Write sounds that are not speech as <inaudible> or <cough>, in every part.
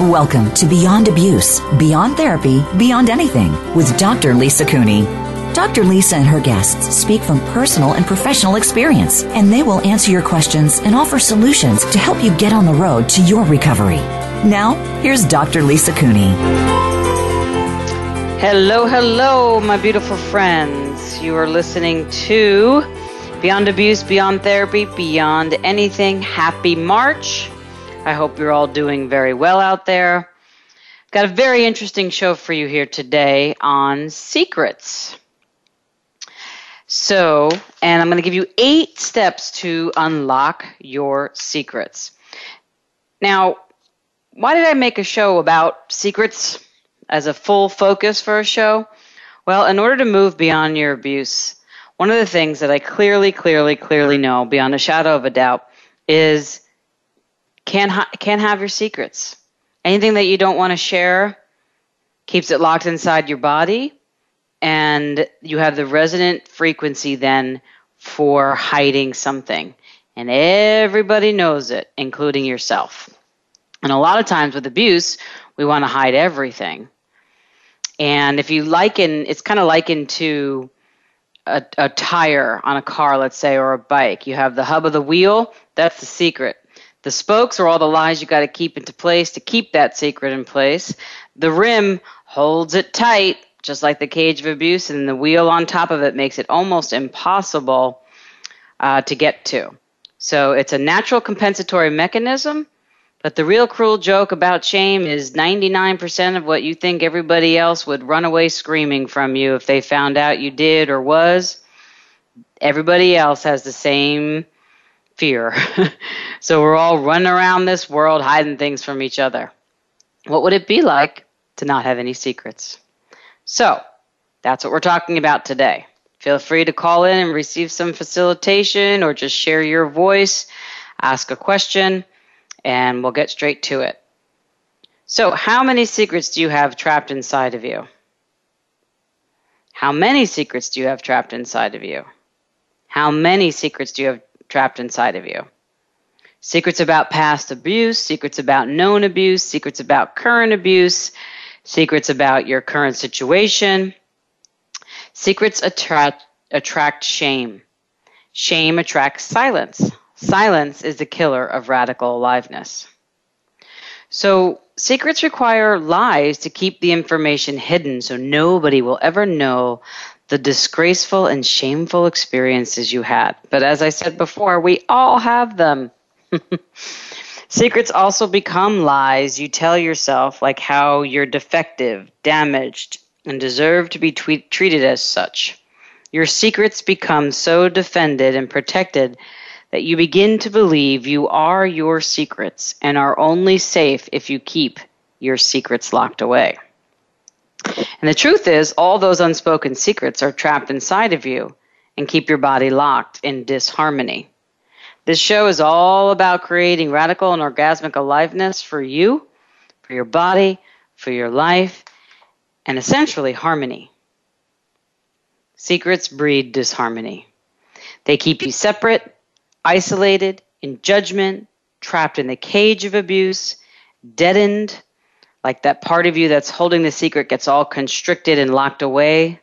Welcome to Beyond Abuse, Beyond Therapy, Beyond Anything with Dr. Lisa Cooney. Dr. Lisa and her guests speak from personal and professional experience, and they will answer your questions and offer solutions to help you get on the road to your recovery. Now, here's Dr. Lisa Cooney. Hello, hello, my beautiful friends. You are listening to Beyond Abuse, Beyond Therapy, Beyond Anything. Happy March. I hope you're all doing very well out there. Got a very interesting show for you here today on secrets. So, and I'm going to give you eight steps to unlock your secrets. Now, why did I make a show about secrets as a full focus for a show? Well, in order to move beyond your abuse, one of the things that I clearly, clearly, clearly know beyond a shadow of a doubt is can't ha- can't have your secrets. Anything that you don't want to share keeps it locked inside your body, and you have the resonant frequency then for hiding something, and everybody knows it, including yourself. And a lot of times with abuse, we want to hide everything. And if you liken, it's kind of likened to a, a tire on a car, let's say, or a bike. You have the hub of the wheel, that's the secret. The spokes are all the lies you got to keep into place to keep that secret in place. The rim holds it tight, just like the cage of abuse, and the wheel on top of it makes it almost impossible uh, to get to. So it's a natural compensatory mechanism, but the real cruel joke about shame is 99% of what you think everybody else would run away screaming from you if they found out you did or was. Everybody else has the same fear. <laughs> so we're all running around this world hiding things from each other. What would it be like to not have any secrets? So that's what we're talking about today. Feel free to call in and receive some facilitation or just share your voice, ask a question, and we'll get straight to it. So, how many secrets do you have trapped inside of you? How many secrets do you have trapped inside of you? How many secrets do you have trapped inside of you. Secrets about past abuse, secrets about known abuse, secrets about current abuse, secrets about your current situation. Secrets attract, attract shame. Shame attracts silence. Silence is the killer of radical aliveness. So, secrets require lies to keep the information hidden so nobody will ever know the disgraceful and shameful experiences you had. But as I said before, we all have them. <laughs> Secrets also become lies you tell yourself, like how you're defective, damaged, and deserve to be treated as such. Your secrets become so defended and protected that you begin to believe you are your secrets and are only safe if you keep your secrets locked away. And the truth is, all those unspoken secrets are trapped inside of you and keep your body locked in disharmony. This show is all about creating radical and orgasmic aliveness for you, for your body, for your life, and essentially harmony. Secrets breed disharmony. They keep you separate, isolated, in judgment, trapped in the cage of abuse, deadened, like that part of you that's holding the secret gets all constricted and locked away,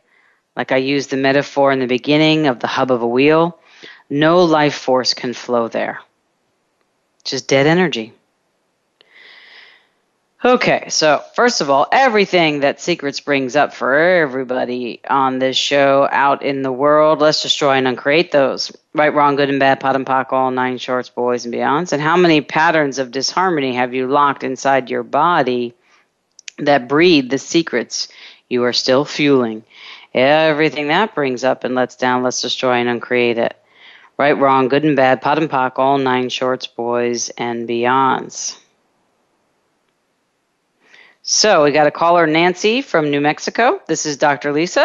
like I used the metaphor in the beginning of the hub of a wheel, no life force can flow there. Just dead energy. Okay, so first of all, everything that Secrets brings up for everybody on this show out in the world, let's destroy and uncreate those. Right, wrong, good and bad, POD and POC, all nine shorts, boys and beyonds. And how many patterns of disharmony have you locked inside your body that breed the secrets you are still fueling? Everything that brings up and lets down, let's destroy and uncreate it. Right, wrong, good and bad, POD and POC, all nine shorts, boys and beyonds. So we got a caller, Nancy from New Mexico. This is Dr. Lisa.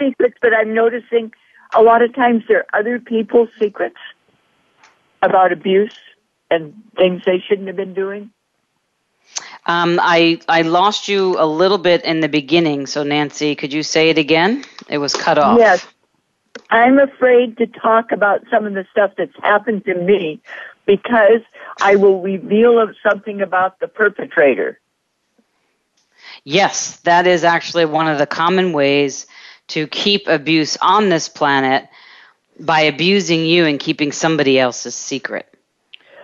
Secrets, but I'm noticing a lot of times there are other people's secrets about abuse and things they shouldn't have been doing. Um, I I lost you a little bit in the beginning, so Nancy, could you say it again? It was cut off. Yes. I'm afraid to talk about some of the stuff that's happened to me because I will reveal something about the perpetrator. Yes, that is actually one of the common ways to keep abuse on this planet by abusing you and keeping somebody else's secret.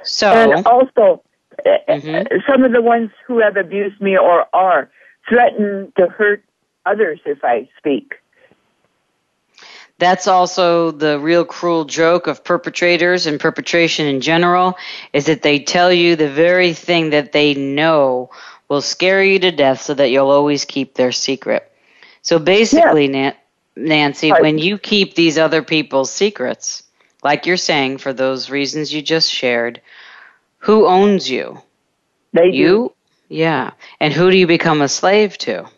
So, and also, mm-hmm. some of the ones who have abused me or are threaten to hurt others if I speak. That's also the real cruel joke of perpetrators and perpetration in general is that they tell you the very thing that they know will scare you to death so that you'll always keep their secret. So basically, yeah. Nancy, when you keep these other people's secrets, like you're saying for those reasons you just shared, who owns you? They you? Do. Yeah. And who do you become a slave to?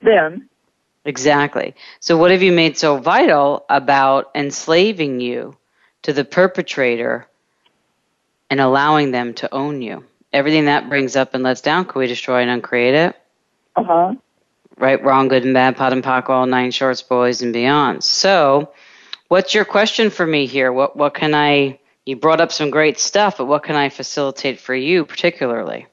Them. Exactly. So, what have you made so vital about enslaving you to the perpetrator and allowing them to own you? Everything that brings up and lets down, can we destroy and uncreate it? Uh huh. Right, wrong, good and bad, POD and POC, all nine shorts, boys and beyond. So, what's your question for me here? What what can I? You brought up some great stuff, but what can I facilitate for you particularly?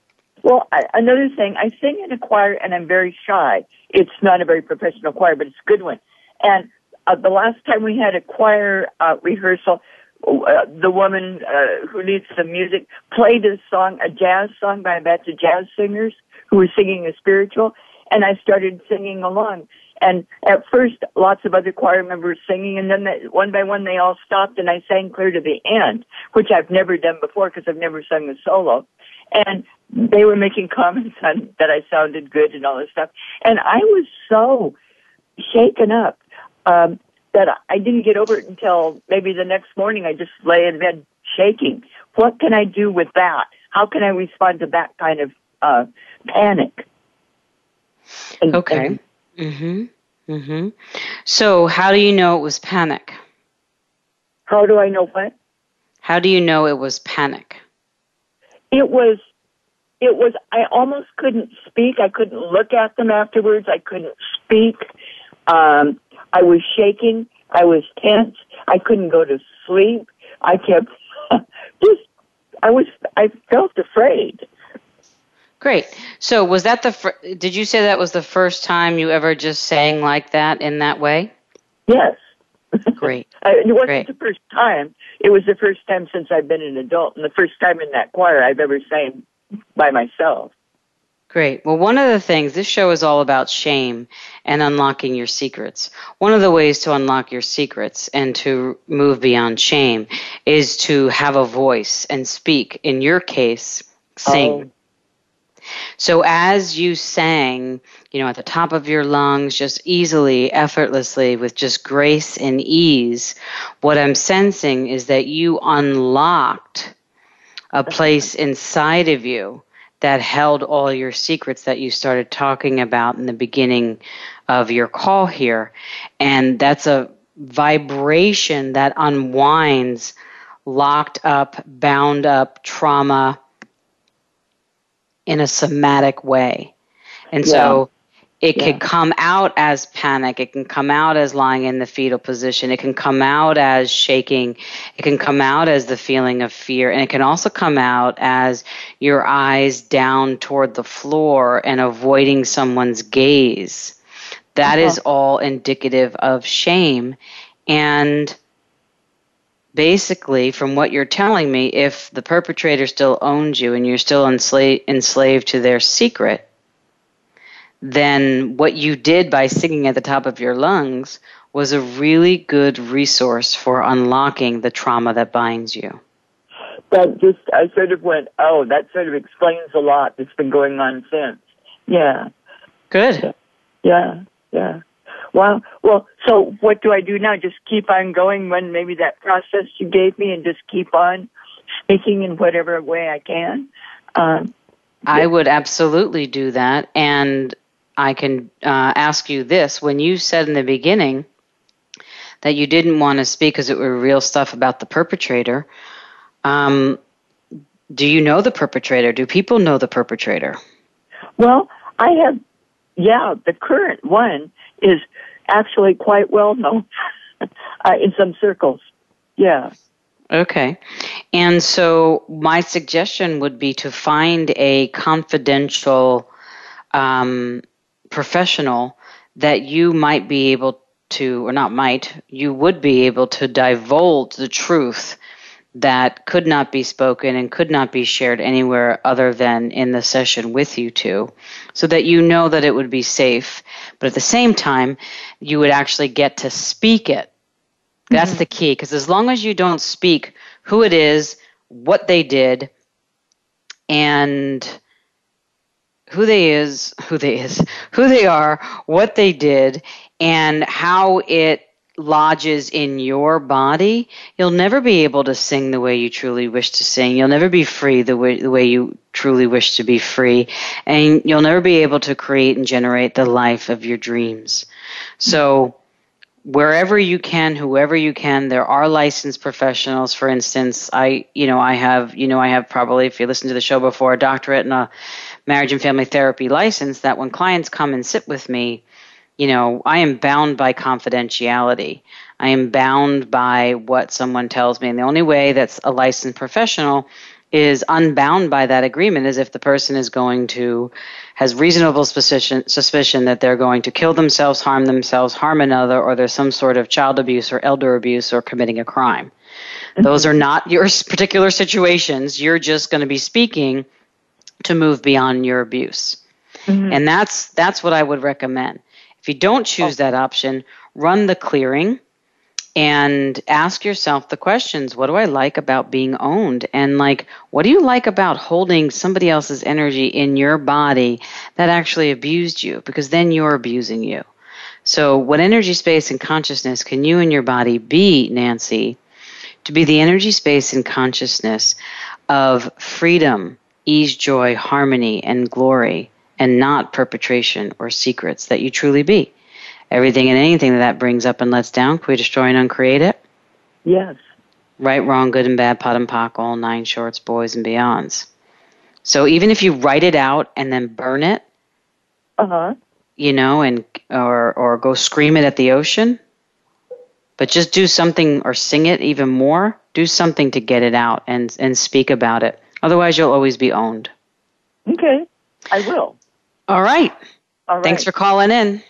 Well, I, another thing, I sing in a choir and I'm very shy. It's not a very professional choir, but it's a good one. And uh, the last time we had a choir uh, rehearsal, uh, the woman uh, who leads the music played a song, a jazz song by a batch of jazz singers who were singing a spiritual, and I started singing along. And at first, lots of other choir members singing, and then they, one by one they all stopped, and I sang clear to the end, which I've never done before because I've never sung a solo. And they were making comments on <laughs> that I sounded good and all this stuff. And I was so shaken up um, that I didn't get over it until maybe the next morning. I just lay in bed shaking. What can I do with that? How can I respond to that kind of uh, panic? And, okay. And, mhm. Mhm. So, how do you know it was panic? How do I know what? How do you know it was panic? It was it was I almost couldn't speak. I couldn't look at them afterwards. I couldn't speak. Um, I was shaking. I was tense. I couldn't go to sleep. I kept <laughs> just I was I felt afraid. Great. So was that the fir- did you say that was the first time you ever just sang like that in that way? Yes. Great. <laughs> it wasn't Great. the first time. It was the first time since I've been an adult, and the first time in that choir I've ever sang by myself. Great. Well, one of the things, this show is all about shame and unlocking your secrets. One of the ways to unlock your secrets and to move beyond shame is to have a voice and speak. In your case, sing. Oh. So as you sang, you know, at the top of your lungs, just easily, effortlessly, with just grace and ease, what I'm sensing is that you unlocked a place inside of you that held all your secrets that you started talking about in the beginning of your call here. And that's a vibration that unwinds locked up, bound up trauma in a somatic way. And yeah. so it yeah. can come out as panic. It can come out as lying in the fetal position. It can come out as shaking. It can come out as the feeling of fear. And it can also come out as your eyes down toward the floor and avoiding someone's gaze. That uh-huh. is all indicative of shame. And basically, from what you're telling me, if the perpetrator still owns you and you're still enslaved, enslaved to their secret, then what you did by singing at the top of your lungs was a really good resource for unlocking the trauma that binds you. That just, I sort of went, oh, that sort of explains a lot that's been going on since. Yeah. Good. Yeah, yeah. Wow. Well, so what do I do now? Just keep on going when maybe that process you gave me and just keep on speaking in whatever way I can? Um, I would absolutely do that. And I can uh, ask you this. When you said in the beginning that you didn't want to speak because it were real stuff about the perpetrator, um, do you know the perpetrator? Do people know the perpetrator? Well, I have, yeah, the current one is actually quite well known <laughs> uh, in some circles. Yeah. Okay. And so my suggestion would be to find a confidential um, professional that you might be able to, or not might, you would be able to divulge the truth that could not be spoken and could not be shared anywhere other than in the session with you two, so that you know that it would be safe. But at the same time, you would actually get to speak it. That's mm-hmm. the key, because as long as you don't speak who it is, what they did, and who they is, who they is, who they are, what they did, and how it lodges in your body, you'll never be able to sing the way you truly wish to sing. You'll never be free the way, the way you truly wish to be free. And you'll never be able to create and generate the life of your dreams. So, wherever you can, whoever you can, there are licensed professionals. For instance, I, you know, I have, you know, I have probably, if you listen to the show before, a doctorate and a marriage and family therapy license that when clients come and sit with me, you know, I am bound by confidentiality. I am bound by what someone tells me. And the only way that's a licensed professional is unbound by that agreement is if the person is going to has reasonable suspicion suspicion that they're going to kill themselves, harm themselves, harm another, or there's some sort of child abuse or elder abuse or committing a crime. Mm-hmm. Those are not your particular situations. You're just going to be speaking to move beyond your abuse. Mm-hmm. And that's that's what I would recommend. If you don't choose that option, run the clearing and ask yourself the questions what do I like about being owned? And like, what do you like about holding somebody else's energy in your body that actually abused you? Because then you're abusing you. So, what energy, space, and consciousness can you and your body be, Nancy, to be the energy, space, and consciousness of freedom, ease, joy, harmony, and glory? And not perpetration or secrets that you truly be. Everything and anything that that brings up and lets down, can we destroy and uncreate it? Yes. Right, wrong, good and bad, POD and POC, all nine shorts, boys and beyonds. So even if you write it out and then burn it, uh-huh. you know, and or or go scream it at the ocean, but just do something or sing it even more. Do something to get it out and and speak about it. Otherwise, you'll always be owned. Okay, I will. All right. All right. Thanks for calling in.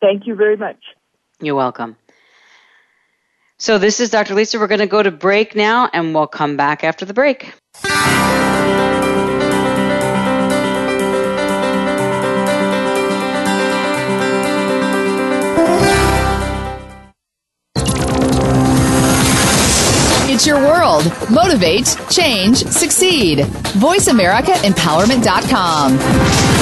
Thank you very much. You're welcome. So, this is Dr. Lisa. We're going to go to break now, and we'll come back after the break. It's your world. Motivate, change, succeed. VoiceAmericaEmpowerment.com.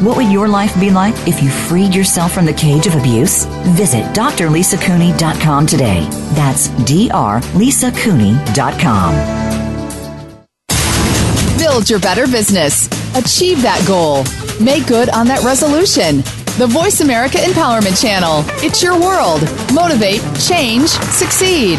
What would your life be like if you freed yourself from the cage of abuse? Visit drlisacooney.com today. That's drlisacooney.com. Build your better business. Achieve that goal. Make good on that resolution. The Voice America Empowerment Channel. It's your world. Motivate, change, succeed.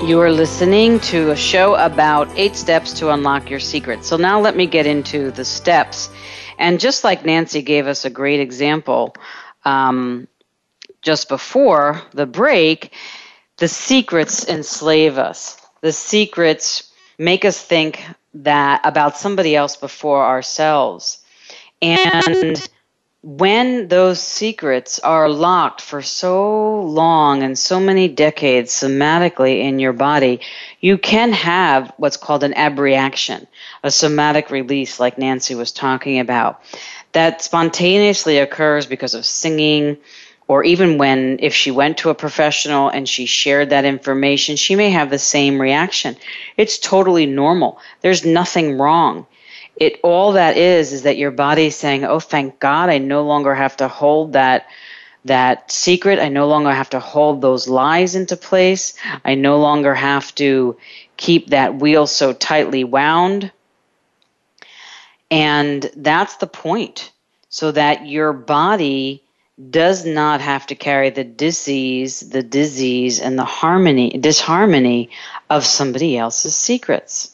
You are listening to a show about eight steps to unlock your secret. So now let me get into the steps. And just like Nancy gave us a great example um, just before the break, the secrets enslave us. The secrets make us think that about somebody else before ourselves. And when those secrets are locked for so long and so many decades somatically in your body, you can have what's called an abreaction, a somatic release, like Nancy was talking about, that spontaneously occurs because of singing. Or even when, if she went to a professional and she shared that information, she may have the same reaction. It's totally normal. There's nothing wrong it all that is is that your body is saying, "Oh, thank God, I no longer have to hold that that secret. I no longer have to hold those lies into place. I no longer have to keep that wheel so tightly wound." And that's the point. So that your body does not have to carry the disease, the disease and the harmony, disharmony of somebody else's secrets.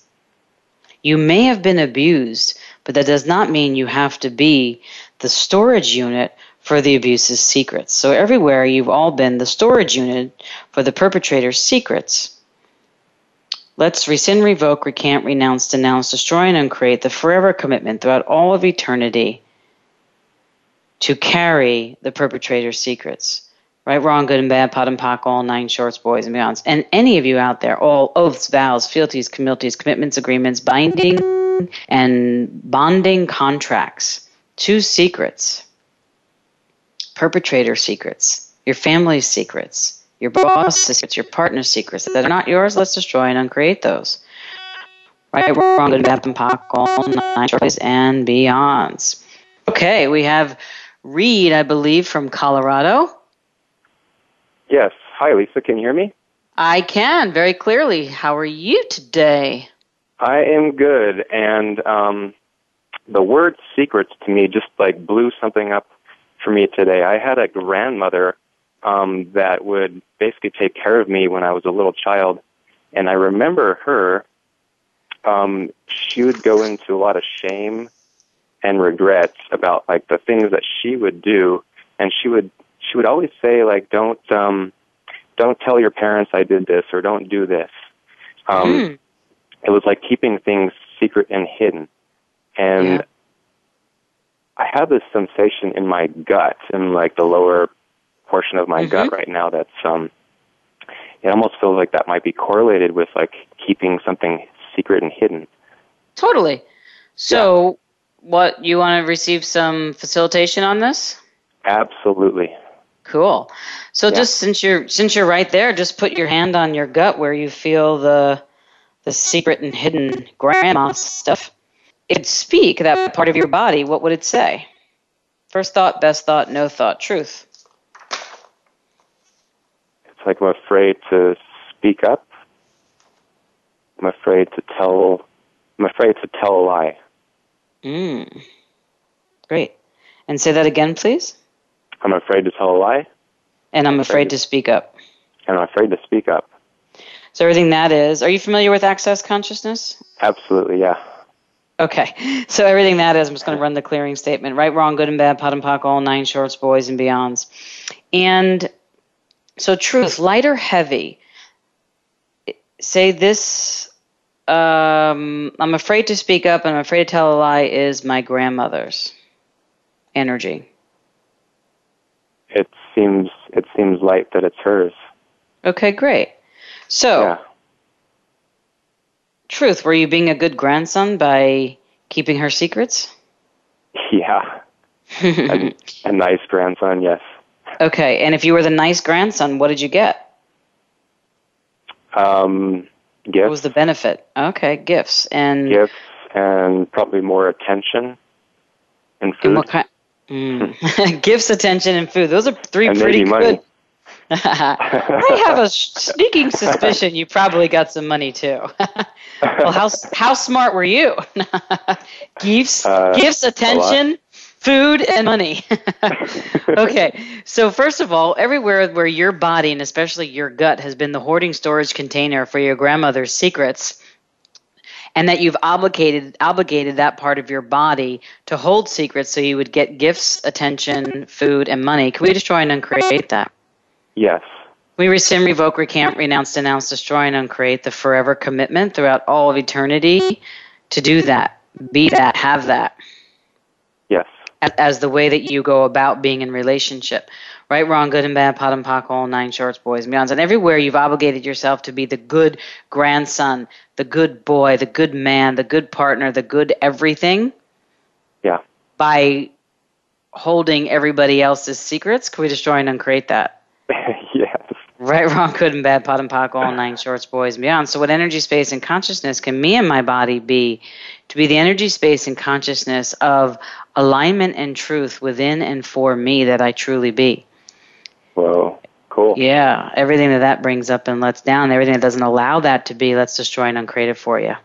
You may have been abused, but that does not mean you have to be the storage unit for the abuser's secrets. So, everywhere you've all been the storage unit for the perpetrator's secrets. Let's rescind, revoke, recant, renounce, denounce, destroy, and uncreate the forever commitment throughout all of eternity to carry the perpetrator's secrets right, wrong, good and bad, POD and POC, all nine shorts, boys and beyonds. And any of you out there, all oaths, vows, fealties, communities, commitments, agreements, binding and bonding contracts, two secrets, perpetrator secrets, your family's secrets, your boss's secrets, your partner's secrets that are not yours, let's destroy and uncreate those. Right, wrong, good, and bad, POD, and POC, all nine shorts and beyonds. Okay, we have Reed, I believe, from Colorado. Yes. Hi, Lisa. Can you hear me? I can very clearly. How are you today? I am good. And um, the word secrets to me just like blew something up for me today. I had a grandmother um, that would basically take care of me when I was a little child. And I remember her, um, she would go into a lot of shame and regrets about like the things that she would do. And she would she would always say like don't um don't tell your parents I did this or don't do this. Um mm. it was like keeping things secret and hidden. And yeah. I have this sensation in my gut, in like the lower portion of my mm-hmm. gut right now that's um it almost feels like that might be correlated with like keeping something secret and hidden. Totally. So yeah. what you want to receive some facilitation on this? Absolutely. Cool. So yeah. just since you're since you're right there, just put your hand on your gut where you feel the the secret and hidden grandma stuff. It'd speak that part of your body. What would it say? First thought, best thought, no thought, truth. It's like I'm afraid to speak up. I'm afraid to tell. I'm afraid to tell a lie. Mm. Great. And say that again, please. I'm afraid to tell a lie. And I'm afraid to speak up. And I'm afraid to speak up. So everything that is. Are you familiar with access consciousness? Absolutely, yeah. Okay. <laughs> So everything that is, I'm just going to run the clearing statement. Right, wrong, good and bad, POD and POC, all nine shorts, boys and beyonds. And so truth, light or heavy? Say this um, I'm afraid to speak up and I'm afraid to tell a lie is my grandmother's energy. It seems it seems light that it's hers. Okay, great. So, Yeah. truth, were you being a good grandson by keeping her secrets? <laughs> Yeah. a, a nice grandson, yes. Okay, and if you were the nice grandson, what did you get? Um, What was the benefit? Okay, gifts and gifts, and probably more attention and food. and what kind? Mm. <laughs> <laughs> gifts, attention, and food. Those are three and pretty maybe money. good. <laughs> I have a sneaking suspicion you probably got some money too. well, how how smart were you? gifts, Uh, gifts, attention, food, and money. okay, so first of all, everywhere where your body and especially your gut has been the hoarding storage container for your grandmother's secrets, and that you've obligated obligated that part of your body to hold secrets, so you would get gifts, attention, food, and money. Can we destroy and uncreate that? yes. We rescind, revoke, recant, renounce, denounce, destroy, and uncreate the forever commitment throughout all of eternity to do that, be that, have that, Yes. As the way that you go about being in relationship. Right, wrong, good and bad, POD and POC, all nine shorts, boys and beyonds. And everywhere you've obligated yourself to be the good grandson, the good boy, the good man, the good partner, the good everything Yeah. by holding everybody else's secrets. Can we destroy and uncreate that? <laughs> Right, <laughs> wrong, good and bad, POD and POC, all nine shorts, boys and beyond. So, what energy, space, and consciousness can me and my body be to be the energy, space, and consciousness of alignment and truth within and for me that I truly be? Whoa. Cool. Yeah, everything that that brings up and lets down, everything that doesn't allow that to be, let's destroy and uncreate it for you.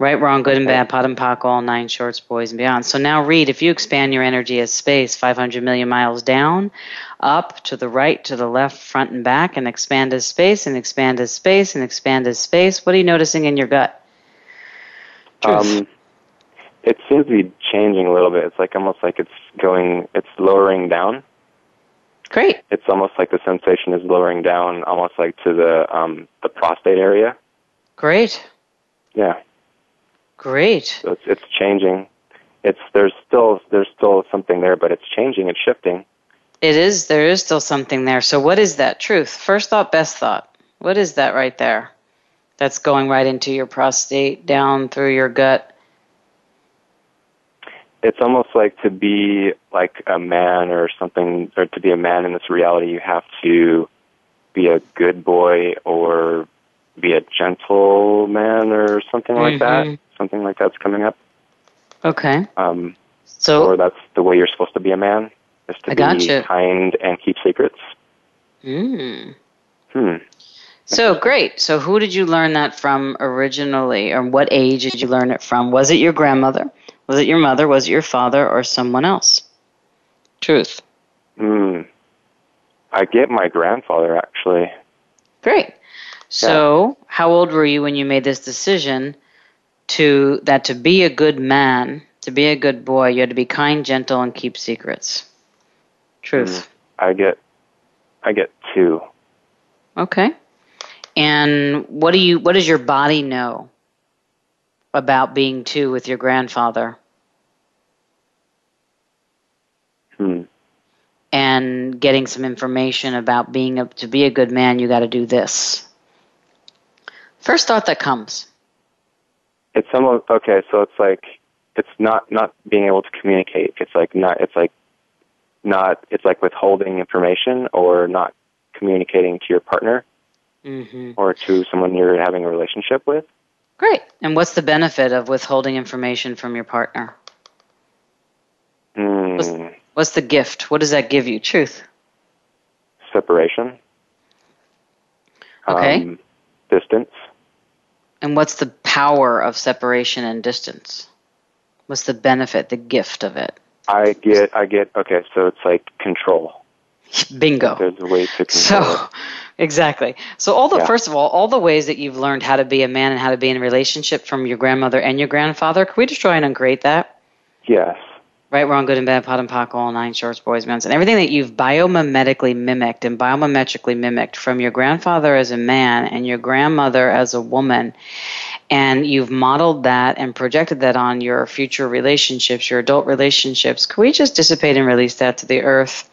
Right, wrong, good and bad, POD and POC, all nine shorts, boys and beyond. So now Reed, if you expand your energy as space 500 million miles down, up, to the right, to the left, front and back, and expand as space, and expand as space, and expand as space, what are you noticing in your gut? Truth. Um, it seems to be changing a little bit. It's like almost like it's going, it's lowering down. Great. It's almost like the sensation is lowering down, almost like to the um, the prostate area. Great. Yeah. Great. So it's it's changing. It's there's still there's still something there, but it's changing. It's shifting. It is, there is still something there. So, what is that? Truth. First thought, best thought. What is that right there? That's going right into your prostate, down through your gut. It's almost like to be like a man or something, or to be a man in this reality, you have to be a good boy or be a gentleman or something like that. Mm-hmm. Something like that's coming up. Okay. Um, So, or that's the way you're supposed to be a man, is to I be gotcha. kind and keep secrets. mm. Hmm. so great. So, who did you learn that from originally, or what age did you learn it from? Was it your grandmother? Was it your mother? Was it your father, or someone else? Truth. Hmm. I get my grandfather actually. Great. So, how old were you when you made this decision to that to be a good man, to be a good boy, you had to be kind, gentle, and keep secrets? Truth. I get I get two. Okay. And what do you what does your body know about being two with your grandfather? Hmm. And getting some information about being a, to be a good man, you got to do this. First thought that comes. It's almost okay. So it's like it's not not being able to communicate. It's like not. It's like not. It's like withholding information or not communicating to your partner hmm or to someone you're having a relationship with. Great. And what's the benefit of withholding information from your partner? Hmm. What's the gift? What does that give you? Truth. Separation. Okay. Um, distance. And what's the power of separation and distance? What's the benefit, the gift of it? I get, I get. Okay, so it's like control. <laughs> Bingo. There's a way to control. So, it. <laughs> exactly. So, all the Yeah. first of all, all the ways that you've learned how to be a man and how to be in a relationship from your grandmother and your grandfather, can we destroy and uncreate that? Yes. Right, wrong, good and bad, POD and POC, all nine shorts, boys, men's, and everything that you've biomimetically mimicked and biomimetrically mimicked from your grandfather as a man and your grandmother as a woman, and you've modeled that and projected that on your future relationships, your adult relationships. Can we just dissipate and release that to the earth?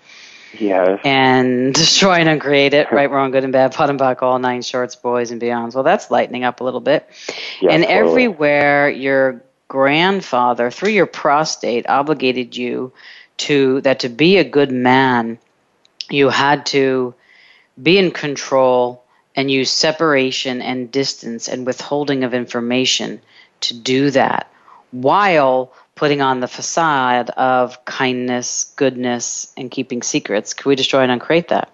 Yes. and <laughs> destroy and uncreate it, right, wrong, good and bad, POD and buck, all nine shorts, boys and beyonds. Well, that's lightening up a little bit. Yes, and totally. everywhere your grandfather, through your prostate, obligated you to that to be a good man, you had to be in control and use separation and distance and withholding of information to do that while putting on the facade of kindness, goodness, and keeping secrets. Could we destroy and uncreate that?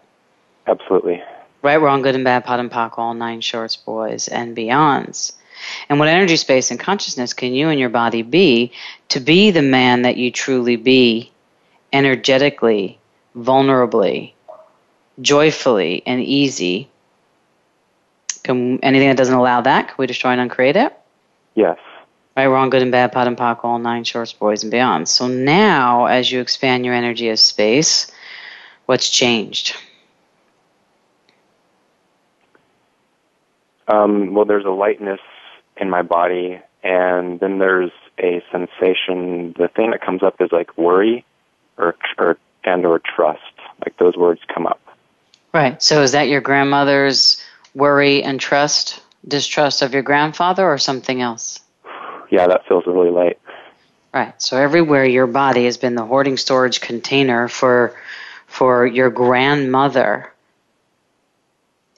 Absolutely. Right, wrong, good and bad, POD and POC, all nine shorts, boys, and beyonds. And what energy, space, and consciousness can you and your body be to be the man that you truly be, energetically, vulnerably, joyfully, and easy? Can anything that doesn't allow that, can we destroy and uncreate it? Yes. Right, wrong, good and bad, POD and POC, all nine shorts, boys, and beyond. So now, as you expand your energy as space, what's changed? Um, well, there's a lightness in my body, and then there's a sensation. The thing that comes up is like worry, or or and or trust. Like those words come up. Right. So is that your grandmother's worry and trust, distrust of your grandfather, or something else? Yeah, that feels really light. Right. So everywhere your body has been the hoarding storage container for for your grandmother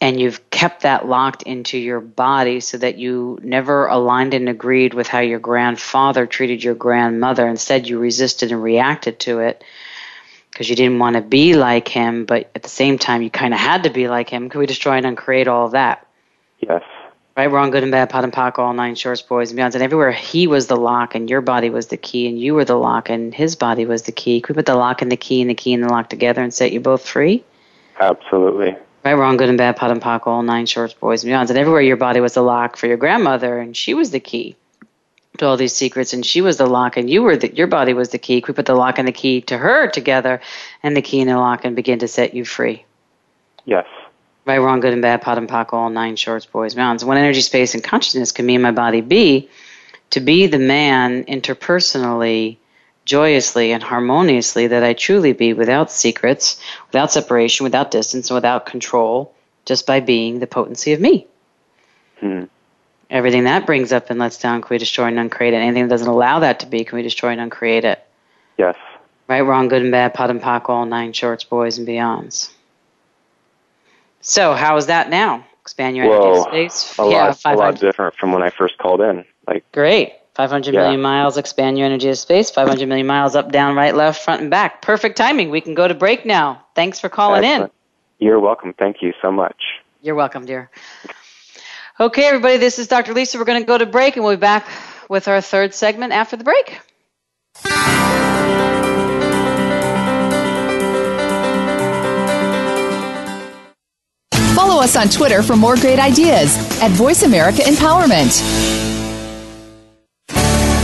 and you've kept that locked into your body so that you never aligned and agreed with how your grandfather treated your grandmother. Instead, you resisted and reacted to it because you didn't want to be like him, but at the same time, you kind of had to be like him. Could we destroy and uncreate all of that? Yes. Right, wrong, good and bad, POD and POC, all nine shorts, boys and beyonds. And everywhere he was the lock and your body was the key and you were the lock and his body was the key. Could we put the lock and the key and the key and the lock together and set you both free? Absolutely. Right, wrong, good and bad, POD and POC, all nine shorts, boys and beyonds. And everywhere your body was the lock for your grandmother and she was the key to all these secrets and she was the lock and you were the, your body was the key. We put the lock and the key to her together and the key and the lock and begin to set you free? Yes. Right, wrong, good and bad, POD and POC, all nine shorts, boys, mountains. One energy, space, and consciousness can me and my body be to be the man interpersonally, joyously, and harmoniously that I truly be without secrets, without separation, without distance, and without control, just by being the potency of me. Hmm. Everything that brings up and lets down, can we destroy and uncreate it? Anything that doesn't allow that to be, can we destroy and uncreate it? Yes. Right, wrong, good and bad, POD and POC, all nine shorts, boys, and beyonds. So, how is that now? Expand your Whoa. energy space. A yeah, lot. A lot different from when I first called in. Like Great. 500 Yeah. million miles, expand your energy of space. 500 million miles up, down, right, left, front, and back. Perfect timing. We can go to break now. Thanks for calling in. You're welcome. Thank you so much. You're welcome, dear. Okay, everybody, this is Dr. Lisa. We're going to go to break, and we'll be back with our third segment after the break. Follow us on Twitter for more great ideas at Voice America Empowerment.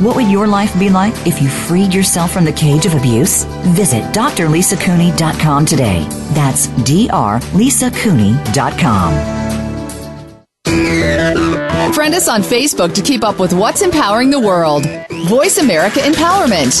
What would your life be like if you freed yourself from the cage of abuse? Visit drlisacooney.com today. That's drlisacooney.com. Friend us on Facebook to keep up with what's empowering the world. Voice America Empowerment.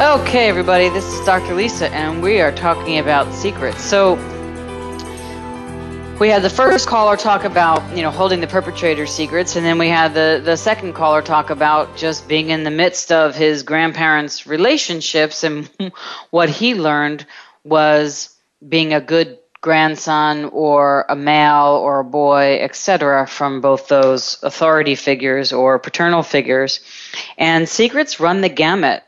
Okay, everybody, this is Dr. Lisa, and we are talking about secrets. So, we had the first caller talk about, you know, holding the perpetrator's secrets, and then we had the, the second caller talk about just being in the midst of his grandparents' relationships, and <laughs> what he learned was being a good grandson or a male or a boy, etc., from both those authority figures or paternal figures. And secrets run the gamut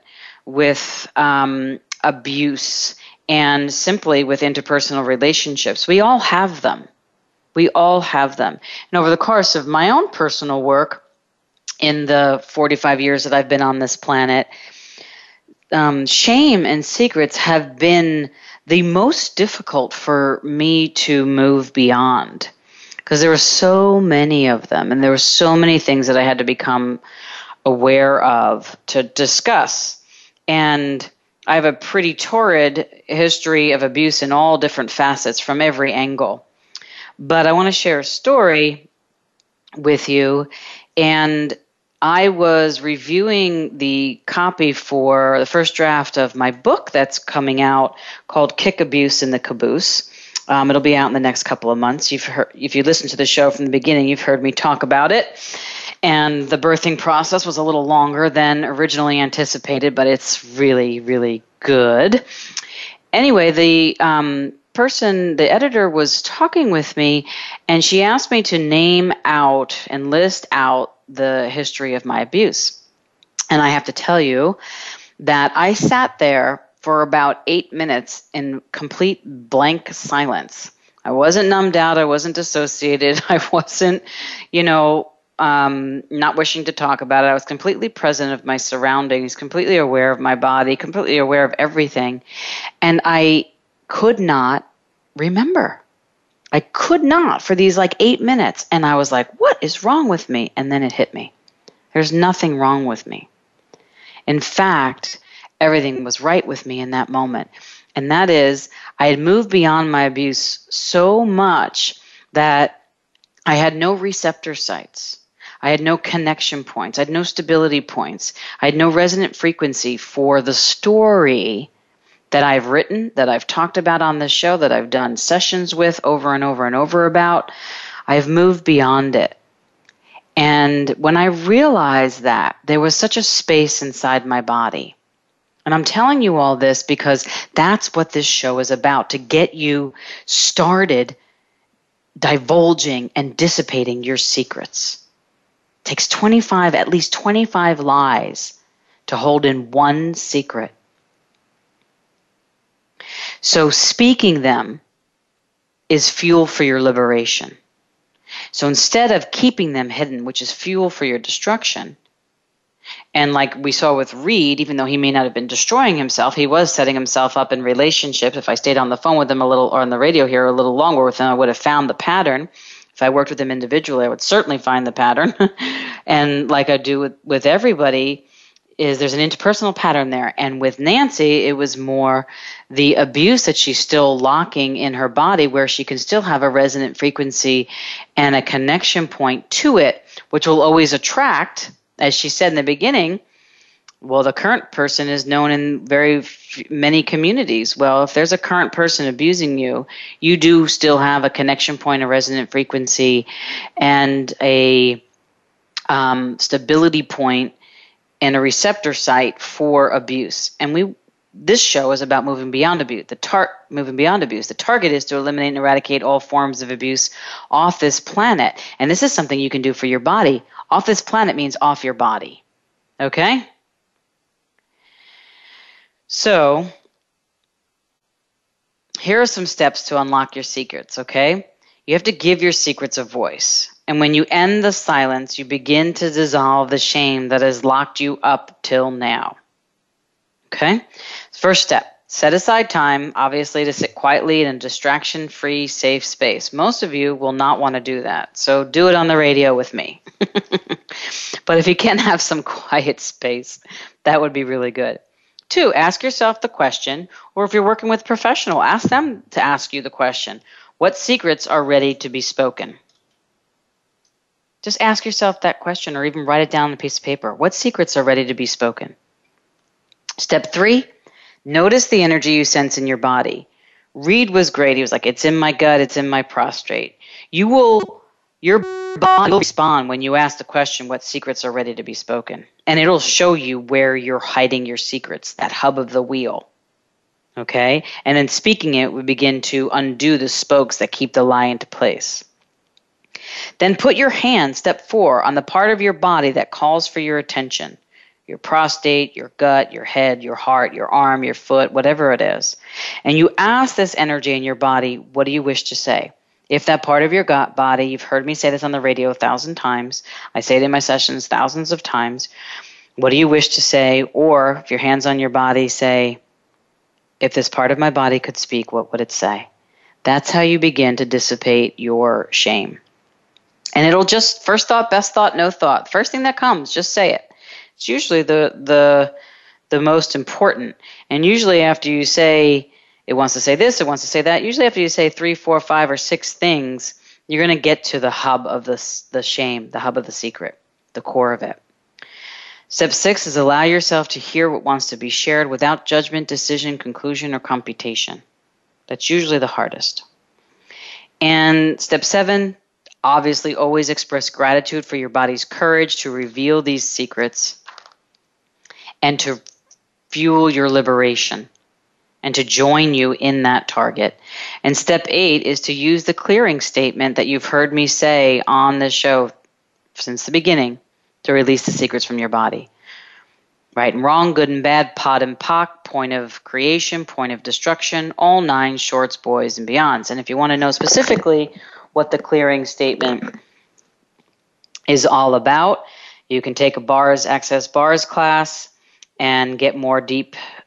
with um, abuse and simply with interpersonal relationships. We all have them. We all have them. And over the course of my own personal work, in the 45 years that I've been on this planet, um, shame and secrets have been the most difficult for me to move beyond because there were so many of them and there were so many things that I had to become aware of to discuss and I have a pretty torrid history of abuse in all different facets from every angle. But I want to share a story with you. And I was reviewing the copy for the first draft of my book that's coming out called Kick Abuse in the Caboose. Um, it'll be out in the next couple of months. You've heard, if you listen to the show from the beginning, you've heard me talk about it and the birthing process was a little longer than originally anticipated, but it's really, really good. Anyway, the um, person, the editor, was talking with me, and she asked me to name out and list out the history of my abuse. And I have to tell you that I sat there for about eight minutes in complete blank silence. I wasn't numbed out. I wasn't dissociated. <laughs> I wasn't, you know, um, not wishing to talk about it. I was completely present of my surroundings, completely aware of my body, completely aware of everything. And I could not remember. I could not for these like eight minutes. And I was like, what is wrong with me? And then it hit me. There's nothing wrong with me. In fact, everything was right with me in that moment. And that is, I had moved beyond my abuse so much that I had no receptor sites. I had no connection points. I had no stability points. I had no resonant frequency for the story that I've written, that I've talked about on this show, that I've done sessions with over and over and over about. I've moved beyond it. And when I realized that, there was such a space inside my body. And I'm telling you all this because that's what this show is about to get you started divulging and dissipating your secrets takes 25, at least 25 lies to hold in one secret. So speaking them is fuel for your liberation. So instead of keeping them hidden, which is fuel for your destruction, and like we saw with Reed, even though he may not have been destroying himself, he was setting himself up in relationships. If I stayed on the phone with him a little or on the radio here a little longer with him, I would have found the pattern if I worked with them individually, I would certainly find the pattern. <laughs> and like I do with, with everybody, is there's an interpersonal pattern there. And with Nancy, it was more the abuse that she's still locking in her body, where she can still have a resonant frequency and a connection point to it, which will always attract, as she said in the beginning, well, the current person is known in very f- many communities. Well, if there's a current person abusing you, you do still have a connection point, a resonant frequency, and a um, stability point and a receptor site for abuse. And we this show is about moving beyond abuse. The tar- moving beyond abuse. The target is to eliminate and eradicate all forms of abuse off this planet. And this is something you can do for your body. Off this planet means off your body. Okay? So, here are some steps to unlock your secrets, okay? You have to give your secrets a voice. And when you end the silence, you begin to dissolve the shame that has locked you up till now. Okay? First step set aside time, obviously, to sit quietly in a distraction free, safe space. Most of you will not want to do that. So do it on the radio with me. <laughs> but if you can have some <laughs> quiet space, that would be really good. Two, ask yourself the question, or if you're working with a professional, ask them to ask you the question what secrets are ready to be spoken? Just ask yourself that question or even write it down on a piece of paper. What secrets are ready to be spoken? Step three, notice the energy you sense in your body. Reed was great. He was like, it's in my gut, it's in my prostrate. You will, your body will respond when you ask the question, what secrets are ready to be spoken? And it'll show you where you're hiding your secrets, that hub of the wheel. Okay? And then speaking it would begin to undo the spokes that keep the lie into place. Then put your hand, step four, on the part of your body that calls for your attention your prostate, your gut, your head, your heart, your arm, your foot, whatever it is. And you ask this energy in your body, what do you wish to say? If that part of your gut body, you've heard me say this on the radio a thousand times, I say it in my sessions thousands of times. What do you wish to say? Or if your hands on your body, say, if this part of my body could speak, what would it say? That's how you begin to dissipate your shame. And it'll just first thought, best thought, no thought. First thing that comes, just say it. It's usually the the the most important. And usually after you say it wants to say this, it wants to say that, usually after you say three, four, five, or six things, you're going to get to the hub of the, the shame, the hub of the secret, the core of it. Step six is allow yourself to hear what wants to be shared without judgment, decision, conclusion, or computation. That's usually the hardest. And step seven, obviously always express gratitude for your body's courage to reveal these secrets and to fuel your liberation and to join you in that target. And step eight is to use the clearing statement that you've heard me say on the show since the beginning to release the secrets from your body. Right and wrong, good and bad, POD and POC, point of creation, point of destruction, all nine shorts, boys, and beyonds. And if you want to know specifically what the clearing statement is all about, you can take a bars, access bars class and get more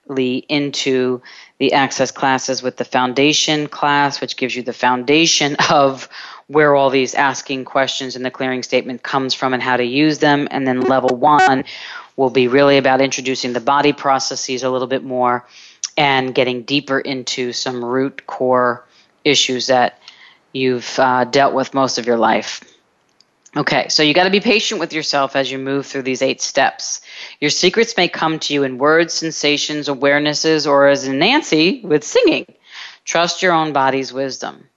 deeply into the access classes with the foundation class, which gives you the foundation <laughs> of where all these asking questions in the clearing statement comes from and how to use them. And then level one will be really about introducing the body processes a little bit more and getting deeper into some root core issues that you've uh, dealt with most of your life. Okay, so you got to be patient with yourself as you move through these eight steps. Your secrets may come to you in words, sensations, awarenesses, or as in Nancy with singing. Trust your own body's wisdom.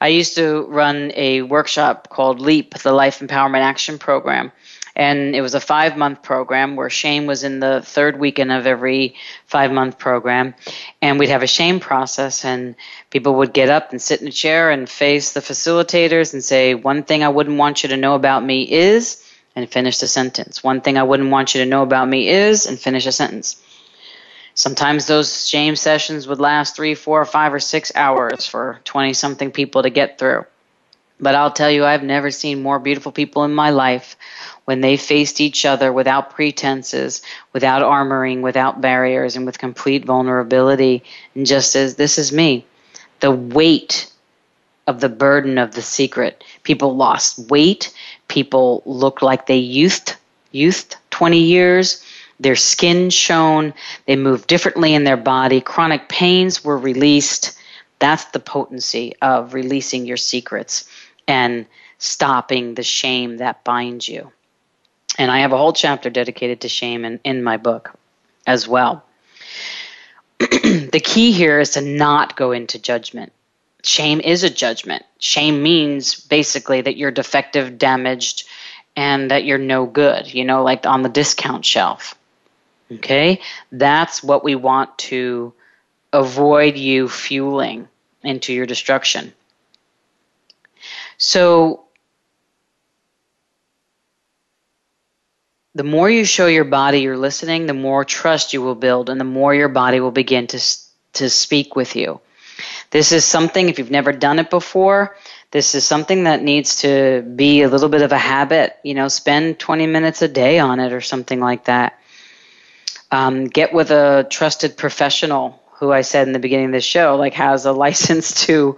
I used to run a workshop called LEAP, the Life Empowerment Action Program, and it was a five month program where shame was in the third weekend of every five month program. And we'd have a shame process, and people would get up and sit in a chair and face the facilitators and say, One thing I wouldn't want you to know about me is, and finish the sentence. One thing I wouldn't want you to know about me is, and finish a sentence. Sometimes those shame sessions would last three, four, five, or six hours for 20 something people to get through. But I'll tell you, I've never seen more beautiful people in my life when they faced each other without pretenses, without armoring, without barriers, and with complete vulnerability, and just as this is me. The weight of the burden of the secret. People lost weight. People looked like they youthed, youthed 20 years. Their skin shone. They moved differently in their body. Chronic pains were released. That's the potency of releasing your secrets and stopping the shame that binds you. And I have a whole chapter dedicated to shame in, in my book as well. <clears throat> the key here is to not go into judgment. Shame is a judgment. Shame means basically that you're defective, damaged, and that you're no good, you know, like on the discount shelf. Okay? That's what we want to avoid you fueling into your destruction. So, the more you show your body you're listening, the more trust you will build, and the more your body will begin to, to speak with you. This is something, if you've never done it before, this is something that needs to be a little bit of a habit. You know, spend 20 minutes a day on it or something like that. Um, get with a trusted professional who I said in the beginning of the show, like has a <laughs> license to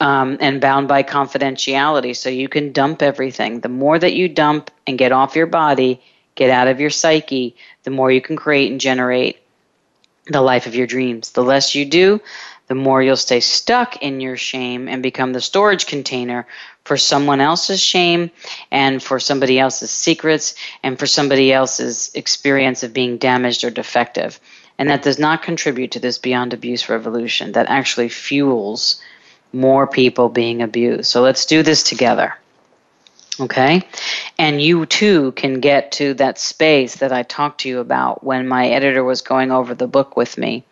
um, and bound by confidentiality. So you can dump everything. The more that you dump and get off your body, get out of your psyche, the more you can create and generate the life of your dreams. The less you do, the more you'll stay stuck in your shame and become the storage container for someone else's shame and for somebody else's secrets and for somebody else's experience of being damaged or defective. And that does not contribute to this beyond abuse revolution. That actually fuels more people being abused. So let's do this together. Okay? And you too can get to that space that I talked to you about when my editor was going over the book with me,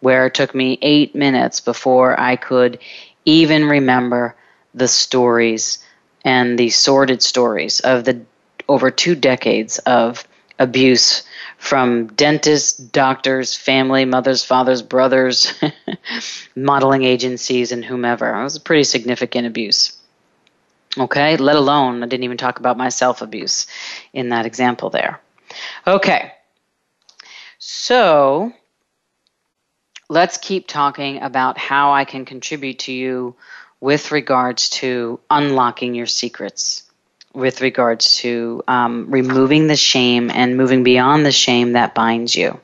where it took me eight minutes before I could even remember the stories and the sordid stories of the over two decades of abuse from dentists, doctors, family, mothers, fathers, brothers, <laughs> modeling agencies, and whomever. It was a pretty significant abuse. Okay, let alone, I didn't even talk about my self abuse in that example there. Okay, so let's keep talking about how I can contribute to you with regards to unlocking your secrets with regards to um, removing the shame and moving beyond the shame that binds you.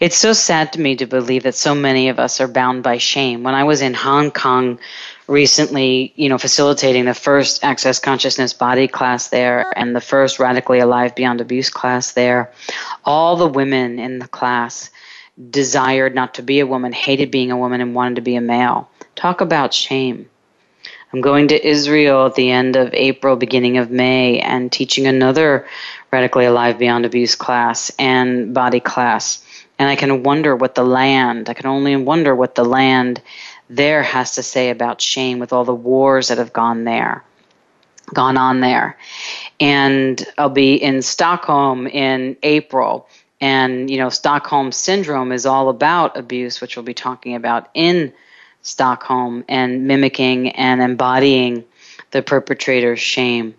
It's so sad to me to believe that so many of us are bound by shame. When I was in Hong Kong recently, you know, facilitating the first Access Consciousness Body class there and the first Radically Alive Beyond Abuse class there, all the women in the class desired not to be a woman, hated being a woman, and wanted to be a male. Talk about shame. I'm going to Israel at the end of April, beginning of May, and teaching another Radically Alive Beyond Abuse class and body class. And I can wonder what the land, I can only wonder what the land there has to say about shame with all the wars that have gone there, gone on there. And I'll be in Stockholm in April. And, you know, Stockholm Syndrome is all about abuse, which we'll be talking about in Stockholm and mimicking and embodying the perpetrator's shame.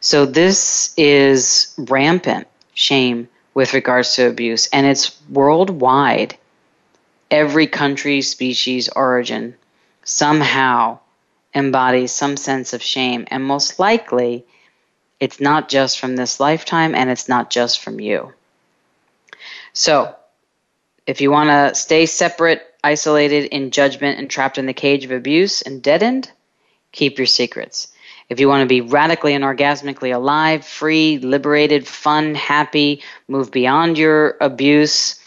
So this is rampant shame with regards to abuse, and it's worldwide. Every country, species, origin somehow embodies some sense of shame, and most likely it's not just from this lifetime and it's not just from you. So, if you want to stay separate isolated in judgment and trapped in the cage of abuse and deadened, keep your secrets. If you want to be radically and orgasmically alive, free, liberated, fun, happy, move beyond your abuse,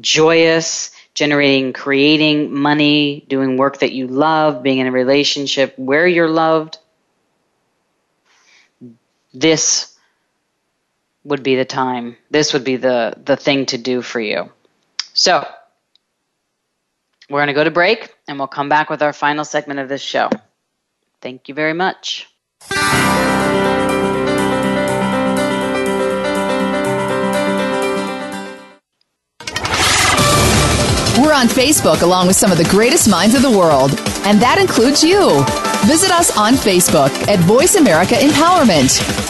joyous, generating, creating money, doing work that you love, being in a relationship where you're loved, this would be the time. This would be the, the thing to do for you. So, we're going to go to break and we'll come back with our final segment of this show. Thank you very much. We're on Facebook along with some of the greatest minds of the world, and that includes you. Visit us on Facebook at Voice America Empowerment.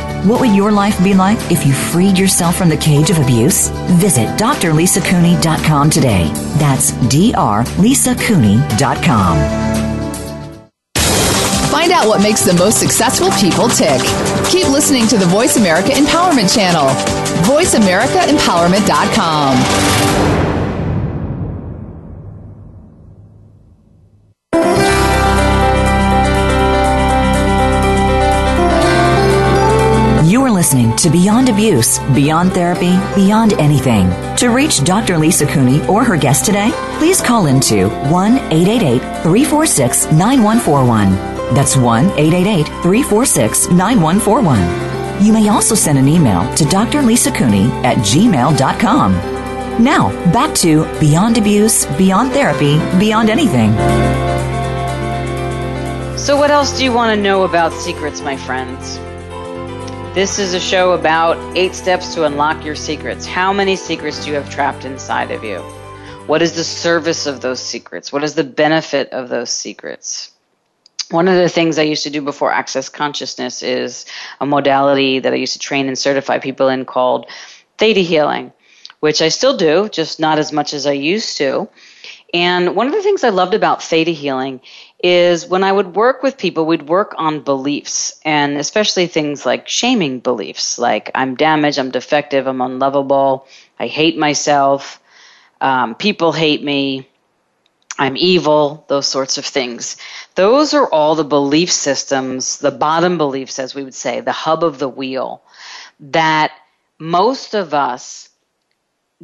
what would your life be like if you freed yourself from the cage of abuse? Visit drlisacooney.com today. That's drlisacooney.com. Find out what makes the most successful people tick. Keep listening to the Voice America Empowerment Channel. VoiceAmericaEmpowerment.com. listening to Beyond Abuse, Beyond Therapy, Beyond Anything. To reach Dr. Lisa Cooney or her guest today, please call into 1 888 346 9141. That's 1 888 346 9141. You may also send an email to Dr. Lisa Cooney at gmail.com. Now, back to Beyond Abuse, Beyond Therapy, Beyond Anything. So, what else do you want to know about secrets, my friends? This is a show about eight steps to unlock your secrets. How many secrets do you have trapped inside of you? What is the service of those secrets? What is the benefit of those secrets? One of the things I used to do before Access Consciousness is a modality that I used to train and certify people in called Theta Healing, which I still do, just not as much as I used to. And one of the things I loved about Theta Healing is when I would work with people, we'd work on beliefs, and especially things like shaming beliefs, like I'm damaged, I'm defective, I'm unlovable, I hate myself, um, people hate me, I'm evil, those sorts of things. Those are all the belief systems, the bottom beliefs, as we would say, the hub of the wheel, that most of us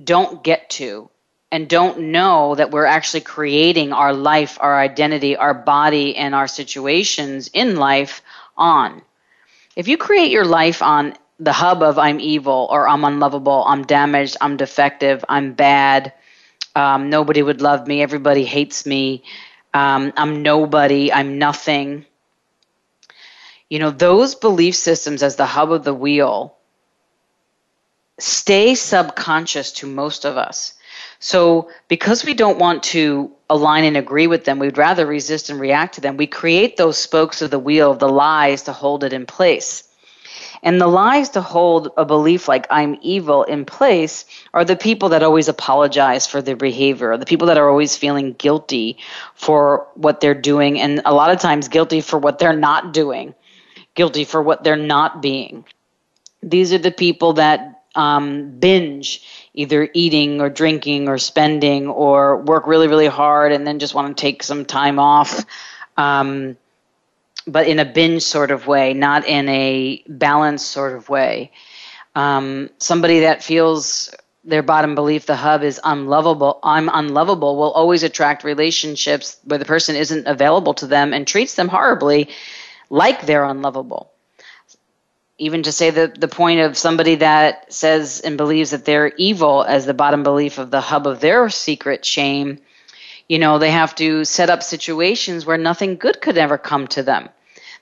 don't get to and don't know that we're actually creating our life, our identity, our body, and our situations in life on. If you create your life on the hub of I'm evil or I'm unlovable, I'm damaged, I'm defective, I'm bad, um, nobody would love me, everybody hates me, um, I'm nobody, I'm nothing. You know, those belief systems as the hub of the wheel stay subconscious to most of us. So, because we don't want to align and agree with them, we'd rather resist and react to them. We create those spokes of the wheel, the lies to hold it in place. And the lies to hold a belief like I'm evil in place are the people that always apologize for their behavior, the people that are always feeling guilty for what they're doing, and a lot of times guilty for what they're not doing, guilty for what they're not being. These are the people that um, binge either eating or drinking or spending or work really, really hard and then just want to take some time off. Um, but in a binge sort of way, not in a balanced sort of way. Um, somebody that feels their bottom belief, the hub is unlovable, I'm unlovable, will always attract relationships where the person isn't available to them and treats them horribly like they're unlovable even to say the, the point of somebody that says and believes that they're evil as the bottom belief of the hub of their secret shame, you know, they have to set up situations where nothing good could ever come to them.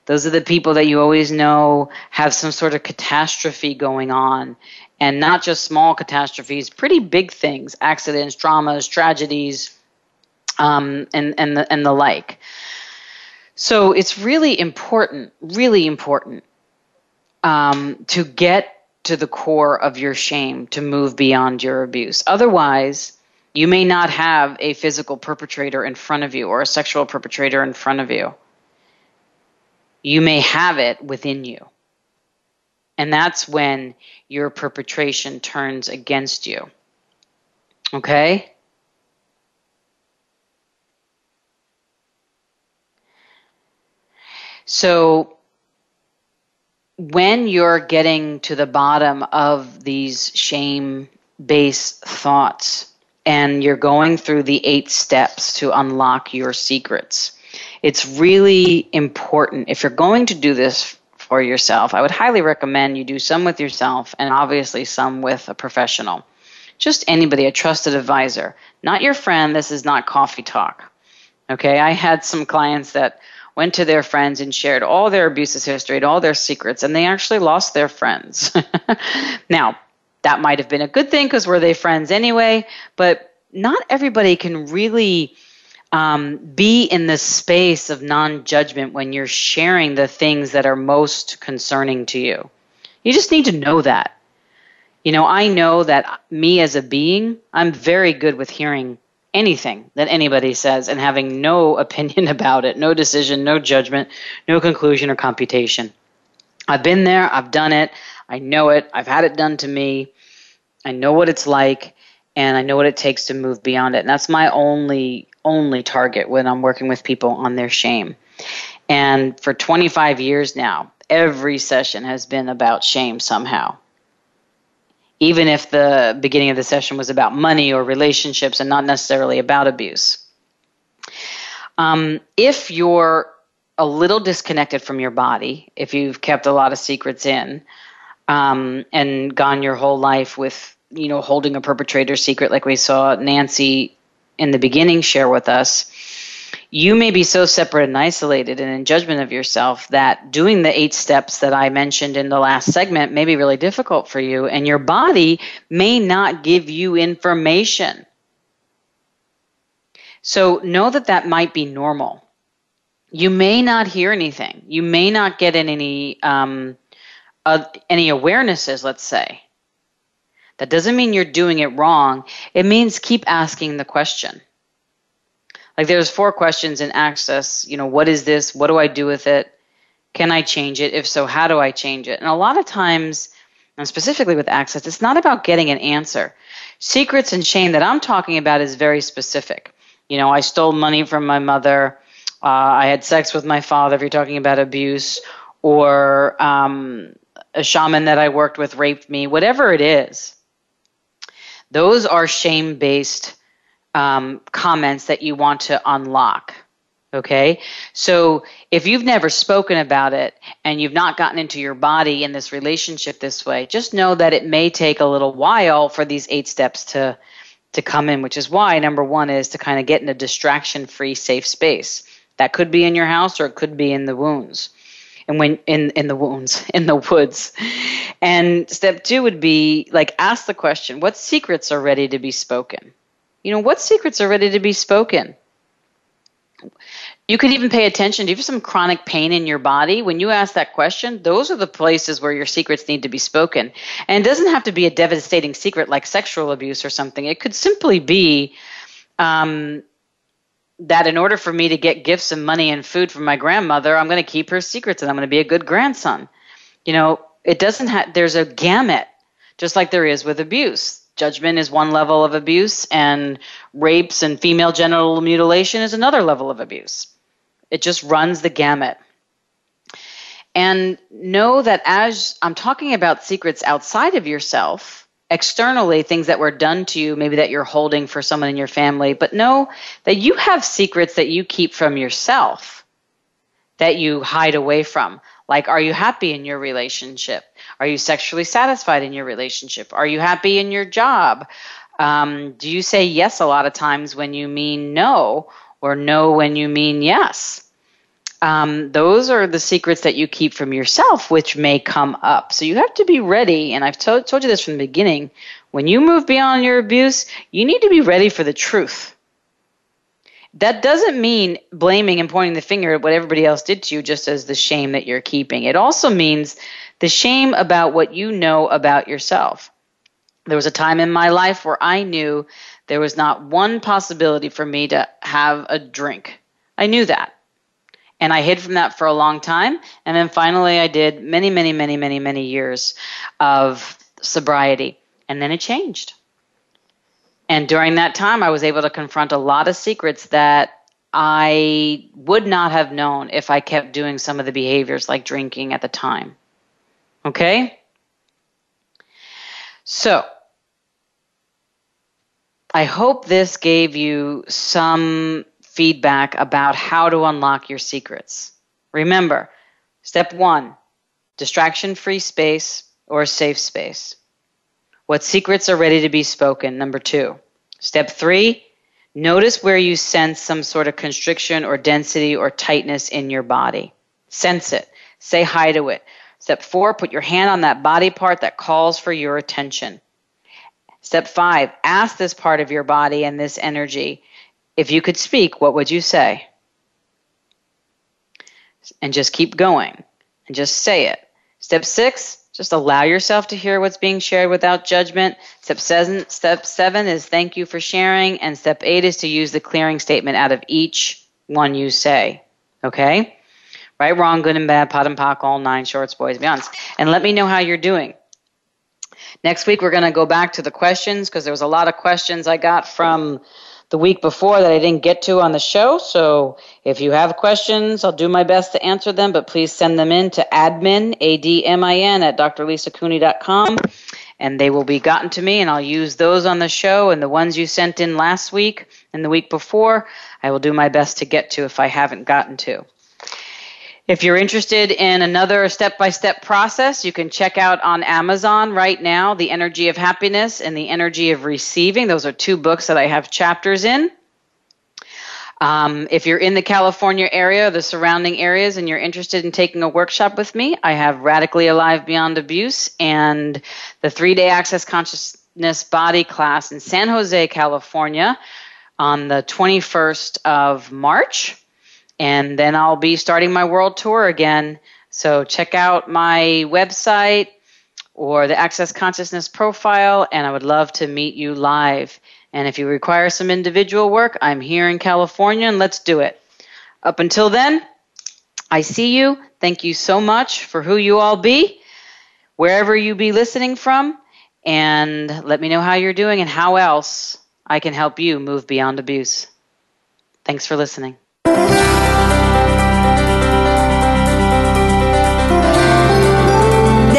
Those are the people that you always know have some sort of catastrophe going on. And not just small catastrophes, pretty big things, accidents, dramas, tragedies, um, and, and, the, and the like. So it's really important, really important um, to get to the core of your shame to move beyond your abuse. Otherwise, you may not have a physical perpetrator in front of you or a sexual perpetrator in front of you. You may have it within you. And that's when your perpetration turns against you. Okay? So when you're getting to the bottom of these shame based thoughts and you're going through the eight steps to unlock your secrets, it's really important. If you're going to do this for yourself, I would highly recommend you do some with yourself and obviously some with a professional. Just anybody, a trusted advisor, not your friend. This is not coffee talk. Okay, I had some clients that went to their friends and shared all their abuses history and all their secrets, and they actually lost their friends. <laughs> now, that might have been a good thing because were they friends anyway? But not everybody can really um, be in the space of non judgment when you're sharing the things that are most concerning to you. You just need to know that. You know, I know that me as a being, I'm very good with hearing anything that anybody says and having no <laughs> opinion about it, no decision, no judgment, no conclusion or computation. I've been there, I've done it, I know it, I've had it done to me, I know what it's like, and I know what it takes to move beyond it. And that's my only only target when I'm working with people on their shame. And for 25 years now, every session has been about shame somehow. Even if the beginning of the session was about money or relationships and not necessarily about abuse. Um, if you're a little disconnected from your body, if you've kept a lot of secrets in um, and gone your whole life with, you know, holding a perpetrator secret, like we saw Nancy in the beginning share with us, you may be so separate and isolated and in judgment of yourself that doing the eight steps that I mentioned in the last segment may be really difficult for you, and your body may not give you information. So know that that might be normal. You may not hear anything. You may not get any um, uh, any awarenesses. Let's say that doesn't mean you're doing it wrong. It means keep asking the question like there's four questions in access you know what is this? What do i do with it? Can i change it? If so how do i change it? And a lot of times and specifically with access it's not about getting an answer. Secrets and shame that i'm talking about is very specific. You know i stole money from my mother. Uh, i had sex with my father if you're talking about abuse or um, a shaman that i worked with raped me whatever it is. Those are shame based um, comments that you want to unlock. Okay. So if you've never spoken about it and you've not gotten into your body in this relationship this way, just know that it may take a little while for these eight steps to to come in, which is why number one is to kind of get in a distraction free safe space. That could be in your house or it could be in the wounds. And when in in the wounds, <laughs> in the woods. And step two would be like ask the question, what secrets are ready to be spoken? You know, what secrets are ready to be spoken? You could even pay attention. Do you have some chronic pain in your body? When you ask that question, those are the places where your secrets need to be spoken. And it doesn't have to be a devastating secret like sexual abuse or something. It could simply be um, that in order for me to get gifts and money and food from my grandmother, I'm going to keep her secrets and I'm going to be a good grandson. You know, it doesn't have, there's a gamut, just like there is with abuse judgment is one level of abuse, and rapes and female genital mutilation is another level of abuse. It just runs the gamut. And know that as I'm talking about secrets outside of yourself, externally, things that were done to you, maybe that you're holding for someone in your family, but know that you have secrets that you keep from yourself that you hide away from. Like, are you happy in your relationship? Are you sexually satisfied in your relationship? Are you happy in your job? Um, do you say yes a lot of times when you mean no, or no when you mean yes? Um, those are the secrets that you keep from yourself, which may come up. So you have to be ready. And I've to- told you this from the beginning. When you move beyond your abuse, you need to be ready for the truth. That doesn't mean blaming and pointing the finger at what everybody else did to you just as the shame that you're keeping. It also means the shame about what you know about yourself. There was a time in my life where I knew there was not one possibility for me to have a drink. I knew that. And I hid from that for a long time. And then finally, I did many, many, many, many, many years of sobriety. And then it changed. And during that time, I was able to confront a lot of secrets that I would not have known if I kept doing some of the behaviors like drinking at the time. Okay? So, I hope this gave you some feedback about how to unlock your secrets. Remember, step one distraction free space or safe space. What secrets are ready to be spoken? Number two. Step three, notice where you sense some sort of constriction or density or tightness in your body. Sense it. Say hi to it. Step four, put your hand on that body part that calls for your attention. Step five, ask this part of your body and this energy if you could speak, what would you say? And just keep going and just say it. Step six, Just allow yourself to hear what's being shared without judgment. Step seven, step seven is thank you for sharing. And step eight is to use the clearing statement out of each one you say. Okay? Right, wrong, good and bad, POD and POC, all nine shorts, boys, beyonds. And let me know how you're doing. Next week, we're going to go back to the questions because there was a lot of questions I got from the week before that I didn't get to on the show. So if you have questions, I'll do my best to answer them, but please send them in to admin, A-D-M-I-N, at drlisacooney.com, and they will be gotten to me, and I'll use those on the show, and the ones you sent in last week and the week before, I will do my best to get to if I haven't gotten to. If you're interested in another step by step process, you can check out on Amazon right now The Energy of Happiness and The Energy of Receiving. Those are two books that I have chapters in. Um, if you're in the California area, the surrounding areas, and you're interested in taking a workshop with me, I have Radically Alive Beyond Abuse and the three day Access Consciousness Body class in San Jose, California on the 21st of March and then I'll be starting my world tour again. So check out my website or the Access Consciousness profile, and I would love to meet you live. And if you require some individual work, I'm here in California, and let's do it. Up until then, I see you. Thank you so much for who you all be, wherever you be listening from, and let me know how you're doing and how else I can help you move beyond abuse. Thanks for listening.